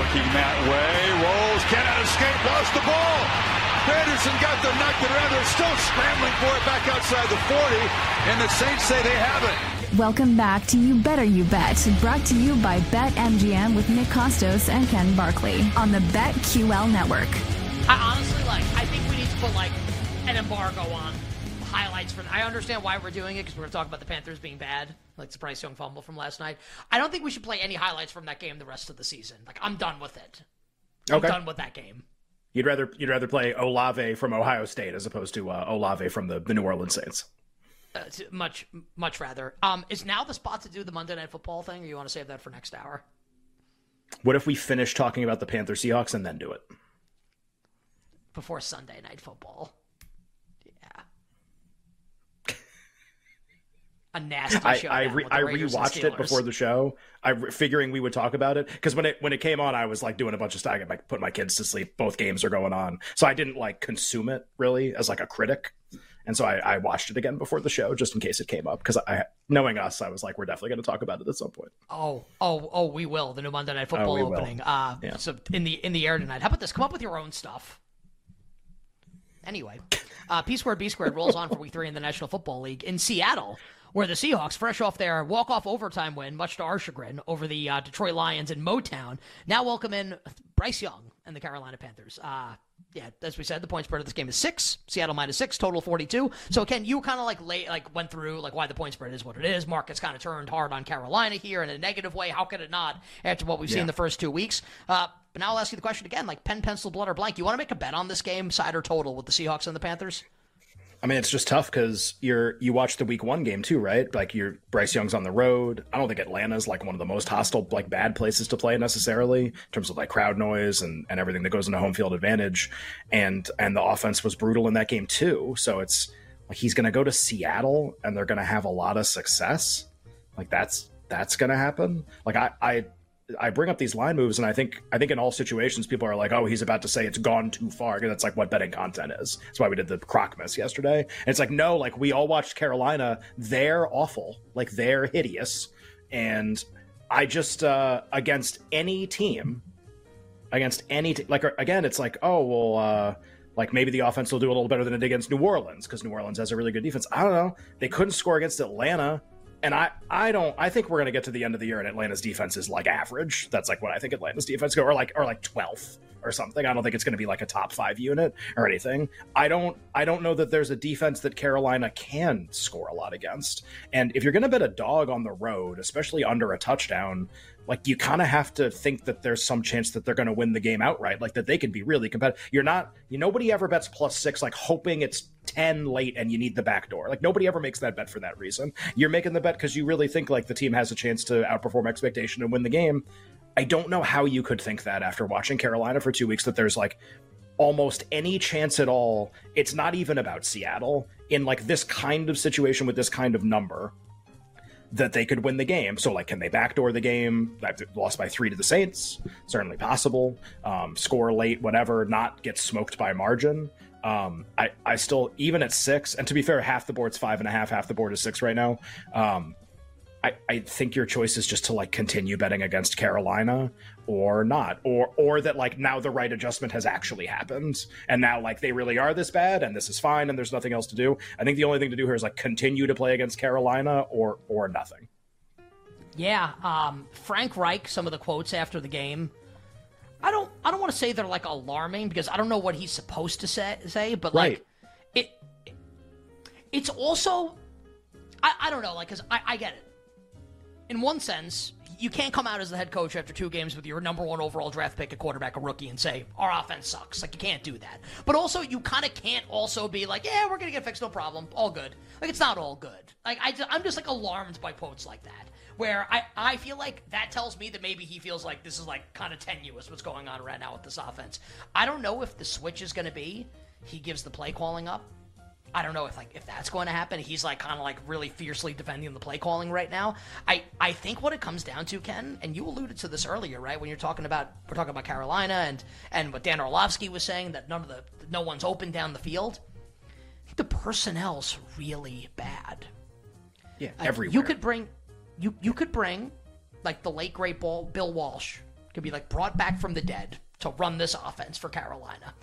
Looking that way, rolls, cannot escape, lost the ball. Anderson got the knock around. They're still scrambling for it back outside the 40, and the Saints say they have it. Welcome back to You Better You Bet, brought to you by BetMGM with Nick Kostos and Ken Barkley on the BetQL network. I honestly like. I think we need to put like an embargo on highlights for. I understand why we're doing it because we're talking about the Panthers being bad, like the Bryce Young fumble from last night. I don't think we should play any highlights from that game the rest of the season. Like I'm done with it. I'm Okay. done with that game. You'd rather you'd rather play Olave from Ohio State as opposed to uh, Olave from the, the New Orleans Saints. Uh, much, much rather. Um, is now the spot to do the Monday Night Football thing, or you want to save that for next hour? What if we finish talking about the Panther Seahawks and then do it? before Sunday Night Football. A nasty I show. I, re- I rewatched it before the show, I re- figuring we would talk about it because when it when it came on, I was like doing a bunch of stuff. I like putting my kids to sleep. Both games are going on, so I didn't like consume it really as like a critic. And so I, I watched it again before the show just in case it came up because I, knowing us, I was like, we're definitely going to talk about it at some point. Oh, oh, oh, we will. The new Monday Night Football we will. opening. Uh, Yeah. so in the in the air tonight. How about this? Come up with your own stuff. Anyway, uh, P squared B squared rolls on for week three in the National Football League in Seattle, where the Seahawks, fresh off their walk off overtime win, much to our chagrin, over the uh, Detroit Lions in Motown, now welcome in Bryce Young and the Carolina Panthers. Uh, yeah, as we said, the point spread of this game is six. Seattle minus six, total forty-two. So Ken, you kind of like lay, like went through like why the point spread is what it is. Markets kind of turned hard on Carolina here in a negative way. How could it not after what we've Yeah. seen the first two weeks? Uh, but now I'll ask you the question again: like pen, pencil, blood, or blank. You want to make a bet on this game, side or total, with the Seahawks and the Panthers? I mean, it's just tough because you're you watched the week one game too, right? Like you're Bryce Young's on the road. I don't think Atlanta's like one of the most hostile, like bad places to play necessarily in terms of like crowd noise and, and everything that goes into home field advantage. And and the offense was brutal in that game too. So it's like he's gonna go to Seattle and they're gonna have a lot of success. Like that's that's gonna happen. Like I I I bring up these line moves, and I think I think in all situations, people are like, "Oh, he's about to say it's gone too far." 'cause That's like what betting content is. That's why we did the croc miss yesterday. And it's like, no, like we all watched Carolina. They're awful. Like they're hideous. And I just uh, against any team, against any like again, it's like, oh well, uh, like maybe the offense will do a little better than it did against New Orleans because New Orleans has a really good defense. I don't know. They couldn't score against Atlanta. And I, I don't. I think we're going to get to the end of the year, and Atlanta's defense is like average. That's like what I think Atlanta's defense go, or like, or like twelfth or something. I don't think it's going to be like a top five unit or anything. I don't. I don't know that there's a defense that Carolina can score a lot against. And if you're going to bet a dog on the road, especially under a touchdown, like you kind of have to think that there's some chance that they're going to win the game outright, like that they can be really competitive. You're not. You nobody ever bets plus six, like hoping it's 10 late and you need the back door. Like nobody ever makes that bet for that reason. You're making the bet because you really think like the team has a chance to outperform expectation and win the game. I don't know how you could think that after watching Carolina for two weeks that there's like almost any chance at all. It's not even about Seattle in like this kind of situation with this kind of number that they could win the game. So, like, can they backdoor the game? They've lost by three to the Saints, certainly possible. Um, score late, whatever, not get smoked by margin. Um, I, I still, even at six, and to be fair, half the board's five and a half, half the board is six right now. Um, I, I think your choice is just to like continue betting against Carolina or not. Or or that like now the right adjustment has actually happened and now like they really are this bad and this is fine and there's nothing else to do. I think the only thing to do here is like continue to play against Carolina or or nothing. Yeah, um, Frank Reich, some of the quotes after the game. I don't I don't want to say they're like alarming because I don't know what he's supposed to say, say but like it, it it's also I, I don't know, like, because I, I get it. In one sense, you can't come out as the head coach after two games with your number one overall draft pick, a quarterback, a rookie, and say our offense sucks. Like you can't do that. But also, you kind of can't also be like, yeah, we're gonna get fixed, no problem, all good. Like it's not all good. Like I, I'm just like alarmed by quotes like that, where I, I feel like that tells me that maybe he feels like this is like kind of tenuous what's going on right now with this offense. I don't know if the switch is gonna be he gives the play calling up I don't know if like if that's going to happen. He's like kind of like really fiercely defending the play calling right now. I I think what it comes down to, Ken, and you alluded to this earlier, right? When you're talking about we're talking about Carolina and and what Dan Orlovsky was saying that none of the no one's open down the field. The personnel's really bad. Yeah, everywhere. You could bring you you could bring like the late great ball Bill Walsh could be like brought back from the dead to run this offense for Carolina.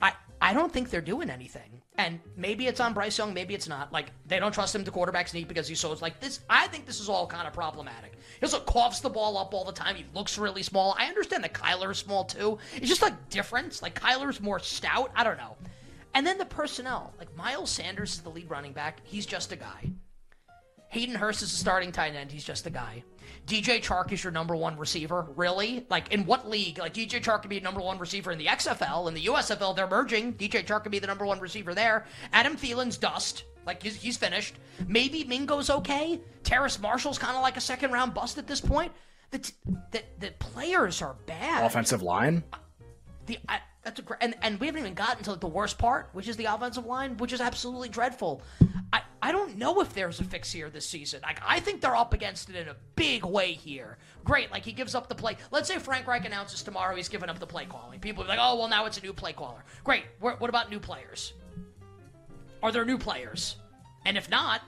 I I don't think they're doing anything. And maybe it's on Bryce Young, maybe it's not. Like they don't trust him to quarterback sneak because he's so it's like this. I think this is all kind of problematic. He also coughs the ball up all the time. He looks really small. I understand that Kyler's small too. It's just like difference. Like Kyler's more stout. I don't know. And then the personnel. Like Miles Sanders is the lead running back. He's just a guy. Hayden Hurst is the starting tight end. He's just a guy. DJ Chark is your number one receiver. Really? Like, in what league? Like, DJ Chark could be a number one receiver in the XFL. In the USFL, they're merging. DJ Chark could be the number one receiver there. Adam Thielen's dust. Like, he's, he's finished. Maybe Mingo's okay. Terrace Marshall's kind of like a second round bust at this point. The, t- the, the players are bad. Offensive line? The, I, that's a great, and, and we haven't even gotten to the worst part, which is the offensive line, which is absolutely dreadful. I, I don't know if there's a fix here this season. Like I think they're up against it in a big way here. Great, like he gives up the play. Let's say Frank Reich announces tomorrow he's giving up the play calling. People are like, oh well, now it's a new play caller. Great. What about new players? Are there new players? And if not,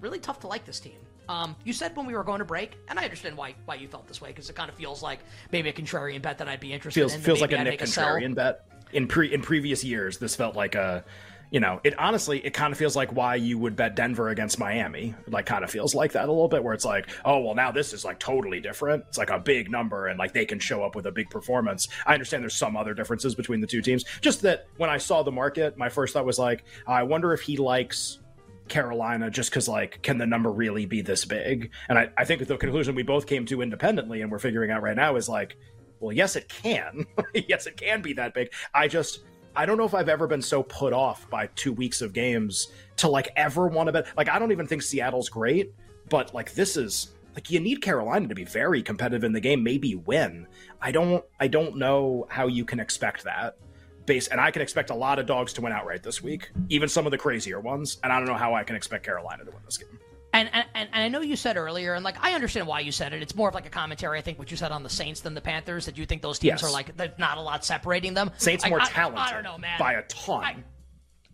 really tough to like this team. Um, you said when we were going to break, and I understand why why you felt this way because it kind of feels like maybe a contrarian bet that I'd be interested feels, in. Feels like a Nick contrarian a bet. In pre in previous years, this felt like a, you know, it honestly it kind of feels like why you would bet Denver against Miami. It like kind of feels like that a little bit, where it's like, oh well, now this is like totally different. It's like a big number, and like they can show up with a big performance. I understand there's some other differences between the two teams. Just that when I saw the market, my first thought was like, I wonder if he likes Carolina just because, like, can the number really be this big? And I, I think the conclusion we both came to independently and we're figuring out right now is like, well, yes, it can. yes, it can be that big. I just, I don't know if I've ever been so put off by two weeks of games to like ever want to bet. Like, I don't even think Seattle's great, but like, this is like you need Carolina to be very competitive in the game, maybe win. I don't, I don't know how you can expect that base, and I can expect a lot of dogs to win outright this week, even some of the crazier ones. And I don't know how I can expect Carolina to win this game. And, and, and I know you said earlier, and like I understand why you said it. It's more of like a commentary, I think, what you said on the Saints than the Panthers. That you think those teams yes. are like there's not a lot separating them. Saints like, more I, talented. I, I, don't know, man. By a ton. I,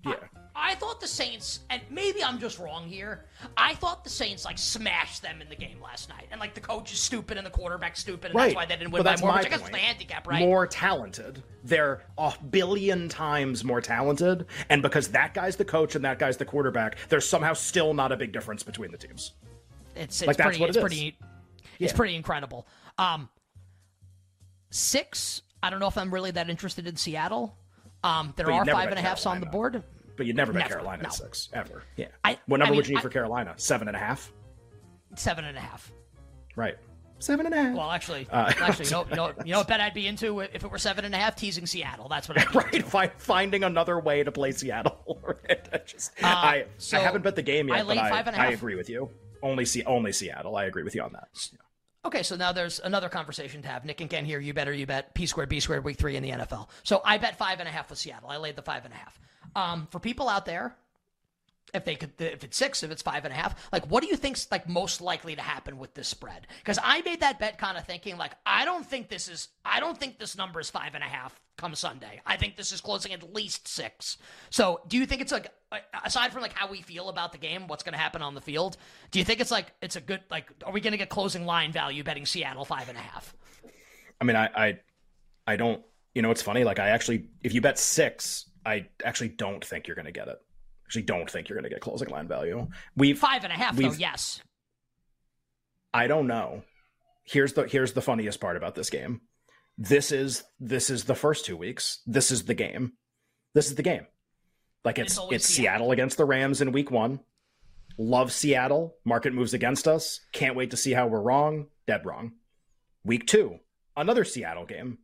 yeah. I thought the Saints, and maybe I'm just wrong here. I thought the Saints like smashed them in the game last night, and like the coach is stupid and the quarterback stupid, and right. that's why they didn't win by more. Which I guess the handicap, right? More talented. They're a billion times more talented, and because that guy's the coach and that guy's the quarterback, there's somehow still not a big difference between the teams. It's, it's like pretty, that's it's it pretty, yeah. it's pretty incredible. Um, six. I don't know if I'm really that interested in Seattle. Um, there are five and a halfs on the board. But you'd never bet Never, Carolina no. at six ever. Yeah. I- what number I mean, would you need I- for Carolina? Seven and a half. Seven and a half. Right. Seven and a half. Well, actually, Uh, actually, you know, you know, you know what bet I'd be into if it were seven and a half, teasing Seattle. That's what I'd be right. Fi- finding another way to play Seattle. I just, I, Uh, so I haven't bet the game I yet, but laid I, and a I half. agree with you. Only see only Seattle. I agree with you on that. Okay, so now there's another conversation to have. Nick and Ken here. You better you bet P squared B squared week three in the NFL. So I bet five and a half with Seattle. I laid the five and a half. Um, for people out there, if they could if it's six if it's five and a half like what do you think's like most likely to happen with this spread? Because i made that bet kind of thinking like i don't think this is i don't think this number is five and a half come sunday. I think this is closing at least six. So do you think it's like aside from like how we feel about the game what's going to happen on the field do you think it's like it's a good like are we going to get closing line value betting seattle five and a half? I mean i i, I don't you know it's funny like i actually if you bet six i actually don't think you're going to get it actually don't think you're going to get closing line value. We five and a half though. Yes. I don't know. Here's the here's the funniest part about this game. This is this is the first two weeks. This is the game. This is the game. Like it's it's, it's Seattle. Seattle against the Rams in week one. Love Seattle. Market moves against us. Can't wait to see how we're wrong. Dead wrong. Week two, another Seattle game.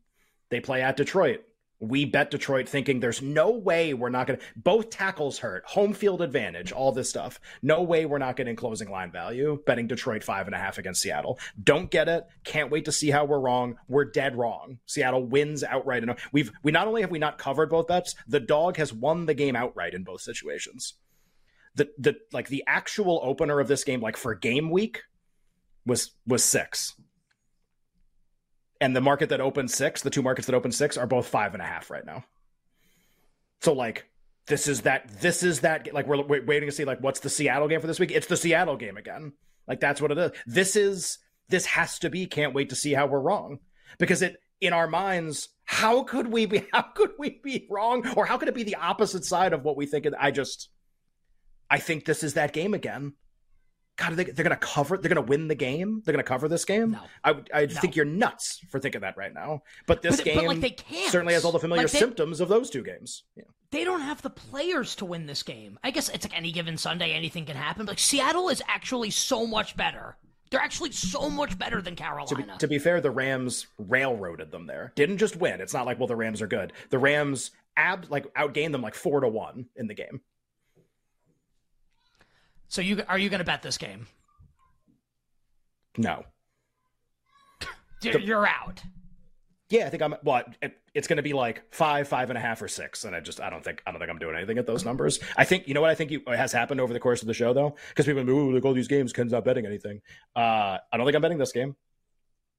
They play at Detroit we bet Detroit thinking there's no way we're not going to both tackles hurt, home field advantage, all this stuff. No way we're not getting closing line value. Betting Detroit five and a half against Seattle. Don't get it. Can't wait to see how we're wrong. We're dead wrong. Seattle wins outright. And we've we not only have we not covered both bets, the dog has won the game outright in both situations. The the like the actual opener of this game, like for game week, was was six and the market that opened six, the two markets that opened six, are both five and a half right now. So like this is that this is that like we're waiting to see like what's the Seattle game for this week. It's the Seattle game again. Like that's what it is. This is this has to be. Can't wait to see how we're wrong because it in our minds. How could we be? How could we be wrong? Or how could it be the opposite side of what we think? I just, I think this is that game again. God, they, they're going to cover. They're going to win the game. They're going to cover this game. No, I, I no. think you're nuts for thinking that right now. But this but, game but like they can't. certainly has all the familiar like they, symptoms of those two games. Yeah. They don't have the players to win this game. I guess it's like any given Sunday, anything can happen. But like Seattle is actually so much better. They're actually so much better than Carolina. To be, to be fair, the Rams railroaded them there. Didn't just win. It's not like well, the Rams are good. The Rams ab like outgained them like four to one in the game. So you are you going to bet this game? No. You're, you're out. Yeah, I think I'm. Well, it, it's going to be like five, five and a half, or six, and I just I don't think I don't think I'm doing anything at those numbers. I think you know what I think you, has happened over the course of the show though, because people ooh look all these games, Ken's not betting anything. Uh, I don't think I'm betting this game.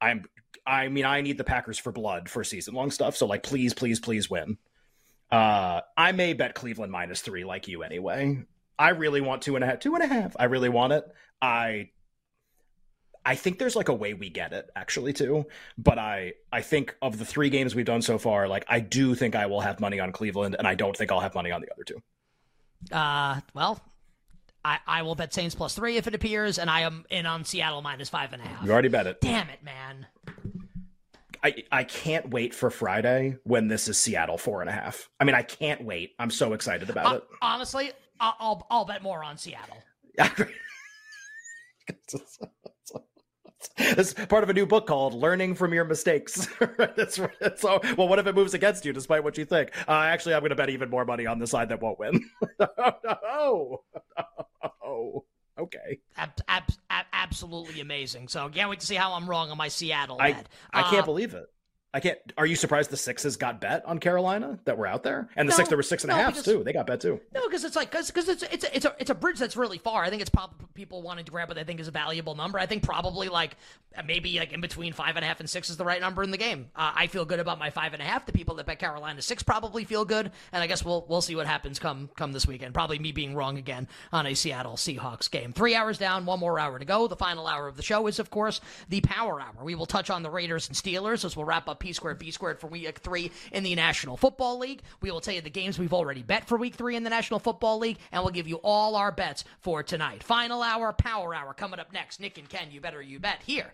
I'm. I mean, I need the Packers for blood for season long stuff. So like, please, please, please win. Uh, I may bet Cleveland minus three like you anyway. I really want two and a half. Two and a half. I really want it. I I think there's like a way we get it actually too. But I I think of the three games we've done so far, like I do think I will have money on Cleveland, and I don't think I'll have money on the other two. Uh, well, I, I will bet Saints plus three if it appears, and I am in on Seattle minus five and a half. You already bet it. Damn it, man. I, I can't wait for Friday when this is Seattle four and a half. I mean, I can't wait. I'm so excited about uh, it. Honestly, I'll, I'll, I'll bet more on Seattle. It's part of a new book called "Learning from Your Mistakes." that's, that's so. Well, what if it moves against you, despite what you think? Uh, actually, I'm going to bet even more money on the side that won't win. oh, oh, okay. Ab- ab- ab- absolutely amazing. So can't wait to see how I'm wrong on my Seattle I, bet. I can't uh, believe it. I can't. Are you surprised the sixes got bet on Carolina that were out there, and the no, six there were six and no, a half too? They got bet too. No, because it's like because because it's it's a, it's a it's a bridge that's really far. I think it's probably people wanting to grab what they think is a valuable number. I think probably like maybe like in between five and a half and six is the right number in the game. Uh, I feel good about my five and a half. The people that bet Carolina six probably feel good, and I guess we'll we'll see what happens come come this weekend. Probably me being wrong again on a Seattle Seahawks game. Three hours down, one more hour to go. The final hour of the show is of course the Power Hour. We will touch on the Raiders and Steelers as we'll wrap up P squared B squared for week three in the National Football League. We will tell you the games we've already bet for week three in the National Football League, and we'll give you all our bets for tonight. Final hour, power hour coming up next. Nick and Ken, you better you bet here